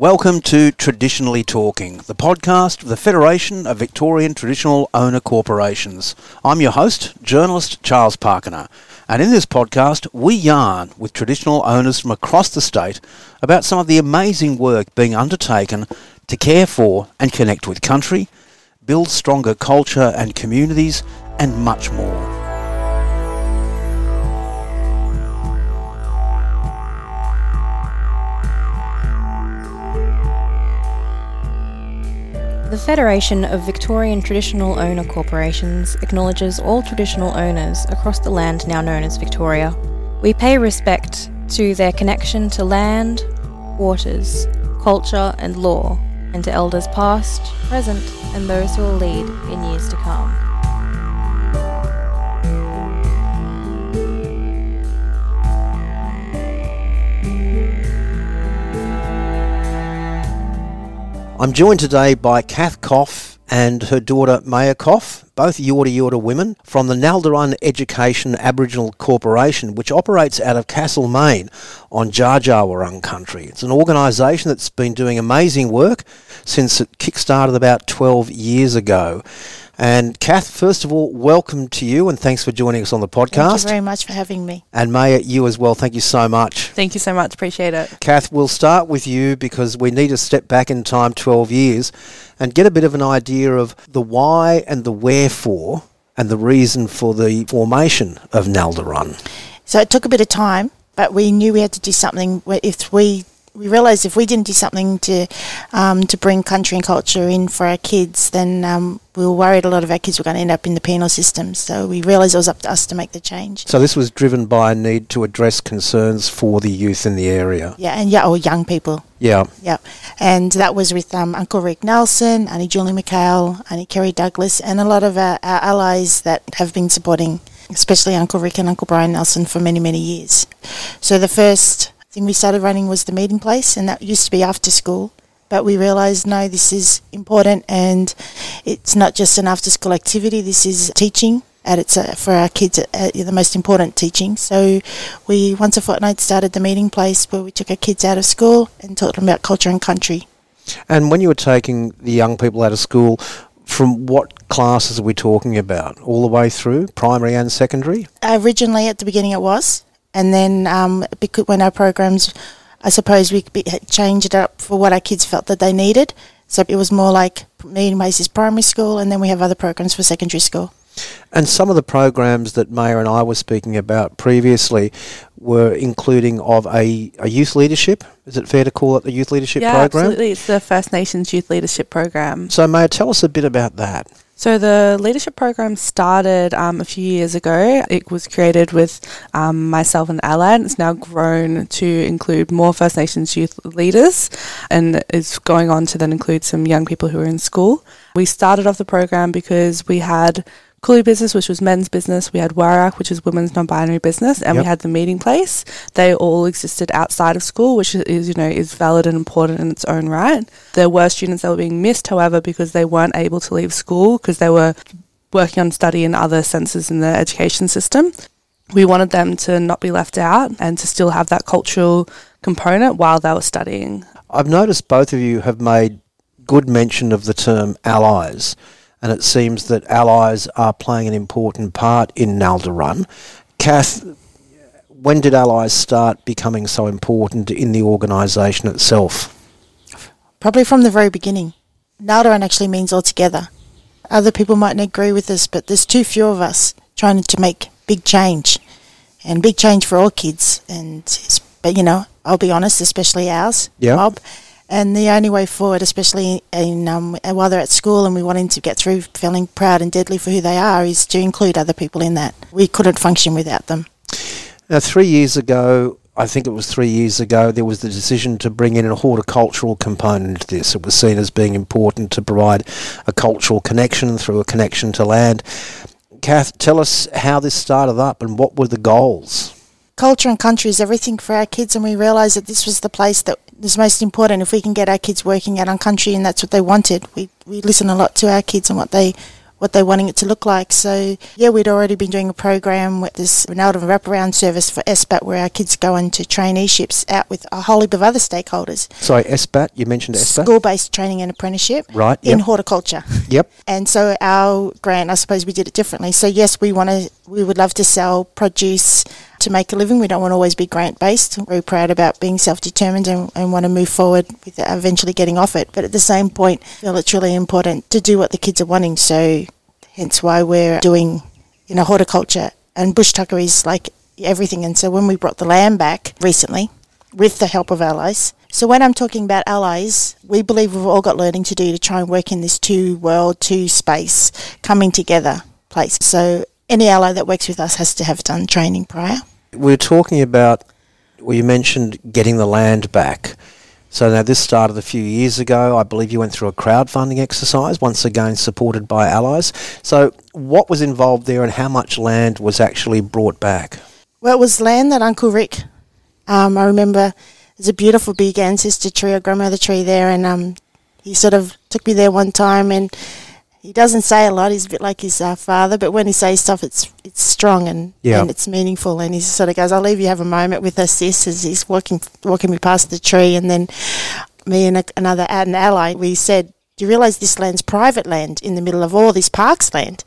Welcome to Traditionally Talking, the podcast of the Federation of Victorian Traditional Owner Corporations. I'm your host, journalist Charles Pakana, and in this podcast, we yarn with traditional owners from across the state about some of the amazing work being undertaken to care for and connect with country, build stronger culture and communities, and much more. The Federation of Victorian Traditional Owner Corporations acknowledges all traditional owners across the land now known as Victoria. We pay respect to their connection to land, waters, culture, and law, and to elders past, present, and those who will lead in years to come. I'm joined today by Kath Coff and her daughter Maya Coff, both Yorta Yorta women from the Nalderun Education Aboriginal Corporation, which operates out of Castle, Castlemaine on Dja country. It's an organisation that's been doing amazing work since it kick-started about 12 years ago. And Kath, first of all, welcome to you and thanks for joining us on the podcast. Thank you very much for having me. And Maya, you as well. Thank you so much. Thank you so much. Appreciate it. Kath, we'll start with you because we need to step back in time 12 years and get a bit of an idea of the why and the wherefore and the reason for the formation of Nalderun. So it took a bit of time, but we knew we had to do something. If we we realised if we didn't do something to um, to bring country and culture in for our kids, then um, we were worried a lot of our kids were going to end up in the penal system. So we realised it was up to us to make the change. So this was driven by a need to address concerns for the youth in the area. Yeah, and yeah, or young people. Yeah. Yeah, and that was with um, Uncle Rick Nelson, Auntie Julie McHale, Auntie Kerry Douglas, and a lot of our, our allies that have been supporting, especially Uncle Rick and Uncle Brian Nelson for many many years. So the first thing we started running was the meeting place, and that used to be after school. But we realised no, this is important, and it's not just an after school activity. This is teaching, and it's uh, for our kids uh, the most important teaching. So we once a fortnight started the meeting place where we took our kids out of school and taught them about culture and country. And when you were taking the young people out of school, from what classes are we talking about? All the way through, primary and secondary? Originally, at the beginning, it was, and then um, because when our programs, I suppose we changed it up for what our kids felt that they needed. So it was more like meeting basis primary school, and then we have other programs for secondary school. And some of the programs that Maya and I were speaking about previously were including of a, a youth leadership. Is it fair to call it the youth leadership yeah, program? absolutely. It's the First Nations Youth Leadership Program. So, Maya, tell us a bit about that. So the leadership program started um, a few years ago. It was created with um, myself and Alad. It's now grown to include more First Nations youth leaders and is going on to then include some young people who are in school. We started off the program because we had Cooley Business, which was men's business. We had Warak, which is women's non-binary business, and Yep. we had the meeting place. They all existed outside of school, which is you know is valid and important in its own right. There were students that were being missed, however, because they weren't able to leave school because they were working on study in other senses in the education system. We wanted them to not be left out and to still have that cultural component while they were studying. I've noticed both of you have made good mention of the term allies, and it seems that allies are playing an important part in Nalderun. Kath, when did allies start becoming so important in the organisation itself? Probably from the very beginning. Nalderun actually means all together. Other people mightn't agree with us, but there's too few of us trying to make big change, and big change for all kids. And but you know, I'll be honest, especially ours, Yeah. Bob. And the only way forward, especially in um, while they're at school and we wanting to get through feeling proud and deadly for who they are, is to include other people in that. We couldn't function without them. Now, three years ago, I think it was three years ago, there was the decision to bring in a horticultural component to this. It was seen as being important to provide a cultural connection through a connection to land. Kath, tell us how this started up and what were the goals? culture and country is everything for our kids, and we realised that this was the place that is most important. If we can get our kids working out on country, and that's what they wanted, we we listen a lot to our kids and what they what they're wanting it to look like. So, yeah, we'd already been doing a program with this Ronaldo wraparound service for SBAT where our kids go into traineeships out with a whole heap of other stakeholders. Sorry, SBAT, you mentioned SBAT? School based training and apprenticeship Right, in horticulture. Yep. And so our grant, I suppose we did it differently. So yes, we want to, we would love to sell produce to make a living. We don't want to always be grant based. We're proud about being self determined and, and want to move forward with eventually getting off it. But at the same point, feel it's really important to do what the kids are wanting. So hence why we're doing, you know, horticulture and bush tucker is like everything. And so when we brought the land back recently, with the help of allies. So when I'm talking about allies, we believe we've all got learning to do to try and work in this two world, two space coming together place. So any ally that works with us has to have done training prior. We are talking about, well, you mentioned getting the land back. So now this started a few years ago. I believe you went through a crowdfunding exercise, once again supported by allies. So what was involved there and how much land was actually brought back? Well, it was land that Uncle Rick, um, I remember there's a beautiful big ancestor tree or grandmother tree there, and um, he sort of took me there one time, and he doesn't say a lot. He's a bit like his uh, father, but when he says stuff, it's it's strong and Yeah. and it's meaningful. And he sort of goes, "I'll leave you have a moment with us, sis," as he's walking walking me past the tree, and then me and a, another an ally, we said, "Do you realise this land's private land in the middle of all this parks land?"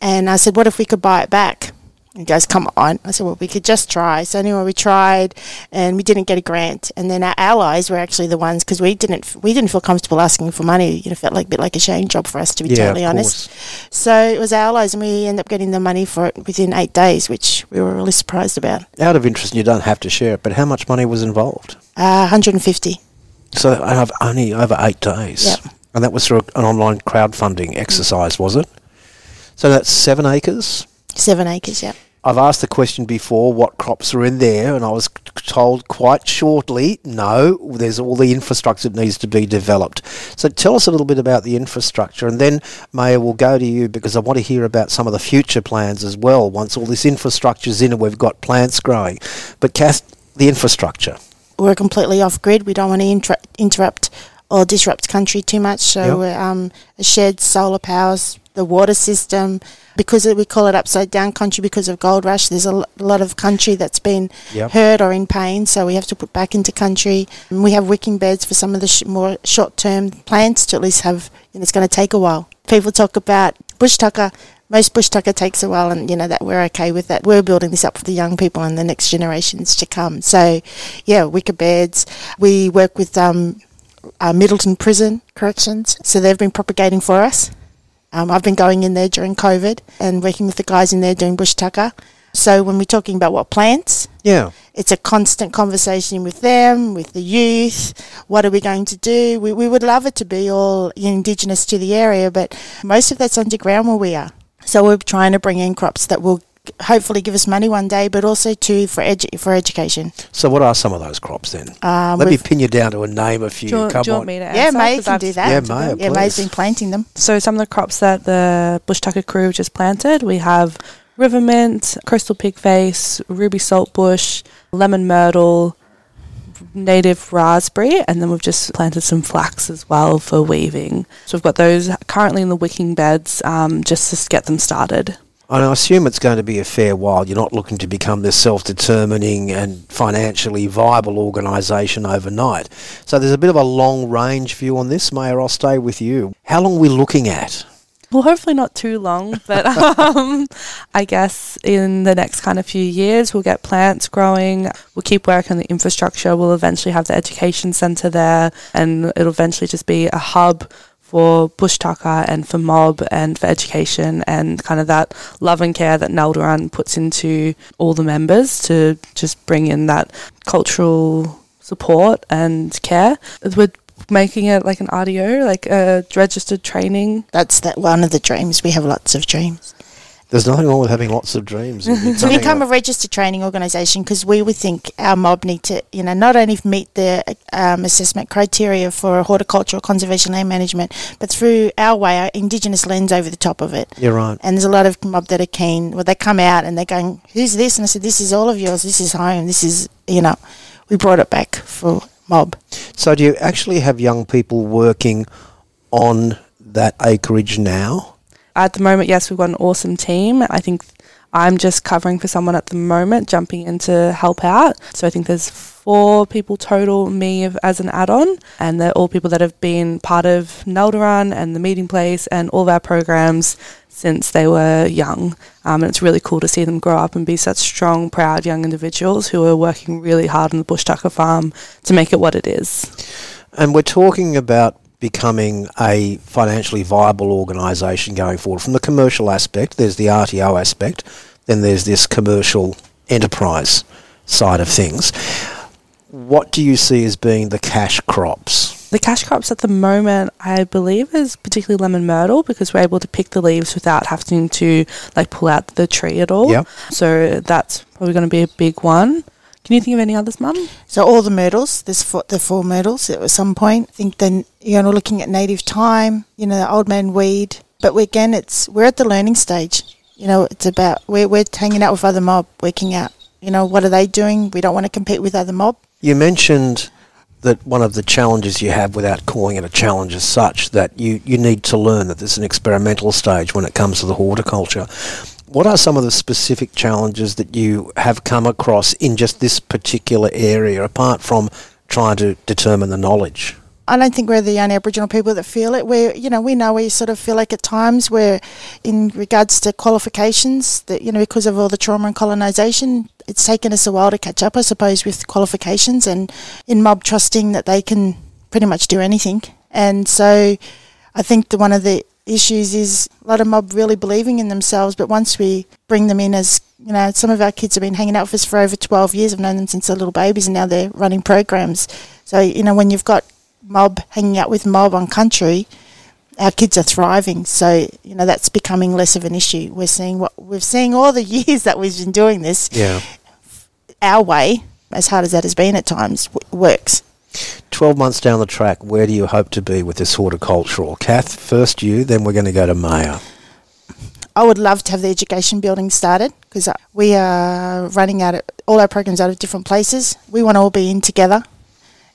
And I said, "What if we could buy it back?" He goes, "Come on!" I said, "Well, we could just try." So anyway, we tried, and we didn't get a grant. And then our allies were actually the ones because we didn't we didn't feel comfortable asking for money. You know, felt like a bit like a shame job for us to be Yeah, totally honest. So it was our allies, and we ended up getting the money for it within eight days, which we were really surprised about. Out of interest, and you don't have to share it, but how much money was involved? Uh, 150. So I have only over eight days. Yep. And that was through an online crowdfunding exercise, was it? So that's seven acres. Seven acres, yeah. I've asked the question before what crops are in there, and I was told quite shortly no, there's all the infrastructure that needs to be developed. So tell us a little bit about the infrastructure, and then, Maya, we'll go to you because I want to hear about some of the future plans as well once all this infrastructure's in and we've got plants growing. But, Kath, the infrastructure. We're completely off grid. We don't want to inter- interrupt or disrupt country too much. So Yep. we're, um, a shed, solar powers, the water system. Because we call it upside down country because of gold rush. There's a lot of country that's been Yep. hurt or in pain, so we have to put back into country. And we have wicking beds for some of the sh- more short term plants to at least have. You know, it's going to take a while. People talk about bush tucker. Most bush tucker takes a while, and you know that we're okay with that. We're building this up for the young people and the next generations to come. So, yeah, wicking beds. We work with um, uh, Middleton Prison Corrections, so they've been propagating for us. Um, I've been going in there during COVID and working with the guys in there doing bush tucker. So when we're talking about what plants, Yeah. it's a constant conversation with them, with the youth. What are we going to do? We, we would love it to be all indigenous to the area, but most of that's underground where we are. So we're trying to bring in crops that will hopefully give us money one day, but also too for edu- for education. So, what are some of those crops then? Um, Let me pin you down to a name a few. Do you, Come do you on. want me to yeah, answer? May 'Cause can I've do that. Yeah, May, yeah, May's please. been planting them. So some of the crops that the Bush Tucker crew have just planted, we have river mint, coastal pigface, ruby saltbush, lemon myrtle, native raspberry, and then we've just planted some flax as well for weaving. So we've got those currently in the wicking beds, um, just to get them started. And I assume it's going to be a fair while. You're not looking to become this self-determining and financially viable organisation overnight. So there's a bit of a long range view on this. Maya, I'll stay with you. How long are we looking at? Well, hopefully not too long, but um, I guess in the next kind of few years, we'll get plants growing. We'll keep working on the infrastructure. We'll eventually have the education centre there, and it'll eventually just be a hub for bush tucker and for mob and for education and kind of that love and care that Nalderun puts into all the members to just bring in that cultural support and care. We're making it like an RTO, like a registered training That's that one of the dreams. We have lots of dreams. There's nothing wrong with having lots of dreams. To become a registered training organisation, because we would think our mob need to, you know, not only meet the um, assessment criteria for horticultural conservation land management, but through our way, our Indigenous lens over the top of it. You're right. And there's a lot of mob that are keen. Well, they come out and they're going, "Who's this?" And I said, "This is all of yours. This is home. This is, you know, we brought it back for mob." So do you actually have young people working on that acreage now? At the moment, yes, we've got an awesome team. I think I'm just covering for someone at the moment, jumping in to help out. So I think there's four people total, me as an add on, and they're all people that have been part of Nalderun and the meeting place and all of our programs since they were young. Um, and it's really cool to see them grow up and be such strong, proud young individuals who are working really hard on the Bush Tucker farm to make it what it is. And we're talking about becoming a financially viable organisation going forward. From the commercial aspect, there's the RTO aspect, then there's this commercial enterprise side of things. What do you see as being the cash crops? The cash crops at the moment, I believe, is particularly lemon myrtle because we're able to pick the leaves without having to like pull out the tree at all. Yep. So that's probably going to be a big one. Can you think of any others, Mum? So all the myrtles, there's four, the four myrtles at some point. I think then you know looking at native thyme, you know, the old man weed. But we, again, it's we're at the learning stage. You know, it's about we're we're hanging out with other mob, working out. You know, what are they doing? We don't want to compete with other mob. You mentioned that one of the challenges you have, without calling it a challenge as such, that you, you need to learn that there's an experimental stage when it comes to the horticulture. What are some of the specific challenges that you have come across in just this particular area, apart from trying to determine the knowledge? I don't think we're the only Aboriginal people that feel it. We, you know, we know we sort of feel like at times where, in regards to qualifications, that you know, because of all the trauma and colonisation, it's taken us a while to catch up, I suppose, with qualifications and in mob trusting that they can pretty much do anything. And so, I think the, one of the issues is a lot of mob really believing in themselves, but once we bring them in as you know, some of our kids have been hanging out with us for over 12 years. I've known them since they're little babies and now they're running programs. So, you know, when you've got mob hanging out with mob on country, our kids are thriving. So you know that's becoming less of an issue. We're seeing what we're seeing all the years that we've been doing this. Yeah. Our way, as hard as that has been at times, w- works. 12 months down the track, where do you hope to be with this horticultural? Kath, first you, then we're going to go to Maya. I would love to have the education building started because we are running out of all our programs out of different places. We want to all be in together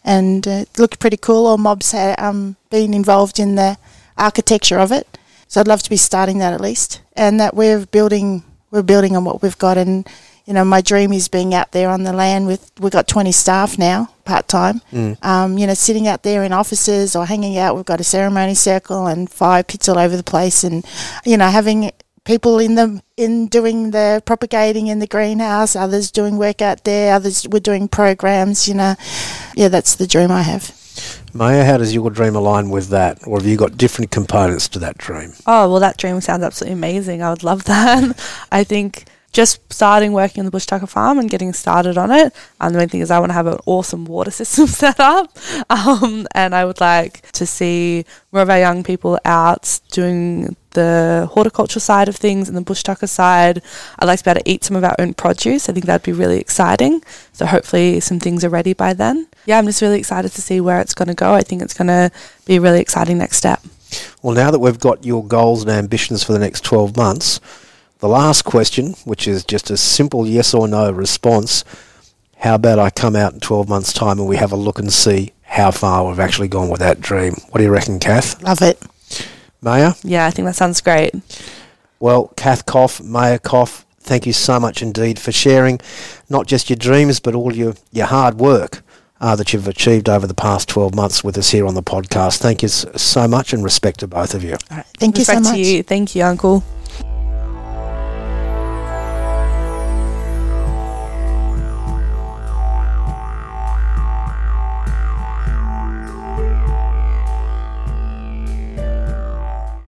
and uh, it looked pretty cool. All mobs had um, been involved in the architecture of it, so I'd love to be starting that at least, and that we're building we're building on what we've got. And you know, my dream is being out there on the land with we've got twenty staff now part time. Mm. Um, you know, sitting out there in offices or hanging out. We've got a ceremony circle and fire pits all over the place, and you know, having people in the in doing the propagating in the greenhouse, others doing work out there, others were doing programs, you know. Yeah, that's the dream I have. Maya, how does your dream align with that? Or have you got different components to that dream? Oh, well, that dream sounds absolutely amazing. I would love that. I think just starting working on the Bush Tucker farm and getting started on it. And the main thing is I want to have an awesome water system set up. Um, and I would like to see more of our young people out doing the horticulture side of things and the bush tucker side. I'd like to be able to eat some of our own produce. I think that'd be really exciting. So hopefully some things are ready by then. Yeah, I'm just really excited to see where it's going to go. I think it's going to be a really exciting next step. Well, now that we've got your goals and ambitions for the next 12 months, the last question, which is just a simple yes or no response, how about I come out in 12 months' time and we have a look and see how far we've actually gone with that dream? What do you reckon, Kath? Love it. Maya? Yeah, I think that sounds great. Well, Kath Coff, Maya Coff, thank you so much indeed for sharing not just your dreams, but all your, your hard work uh, that you've achieved over the past 12 months with us here on the podcast. Thank you so much and respect to both of you. All right. Thank Respect you so much. to you. Thank you, Uncle.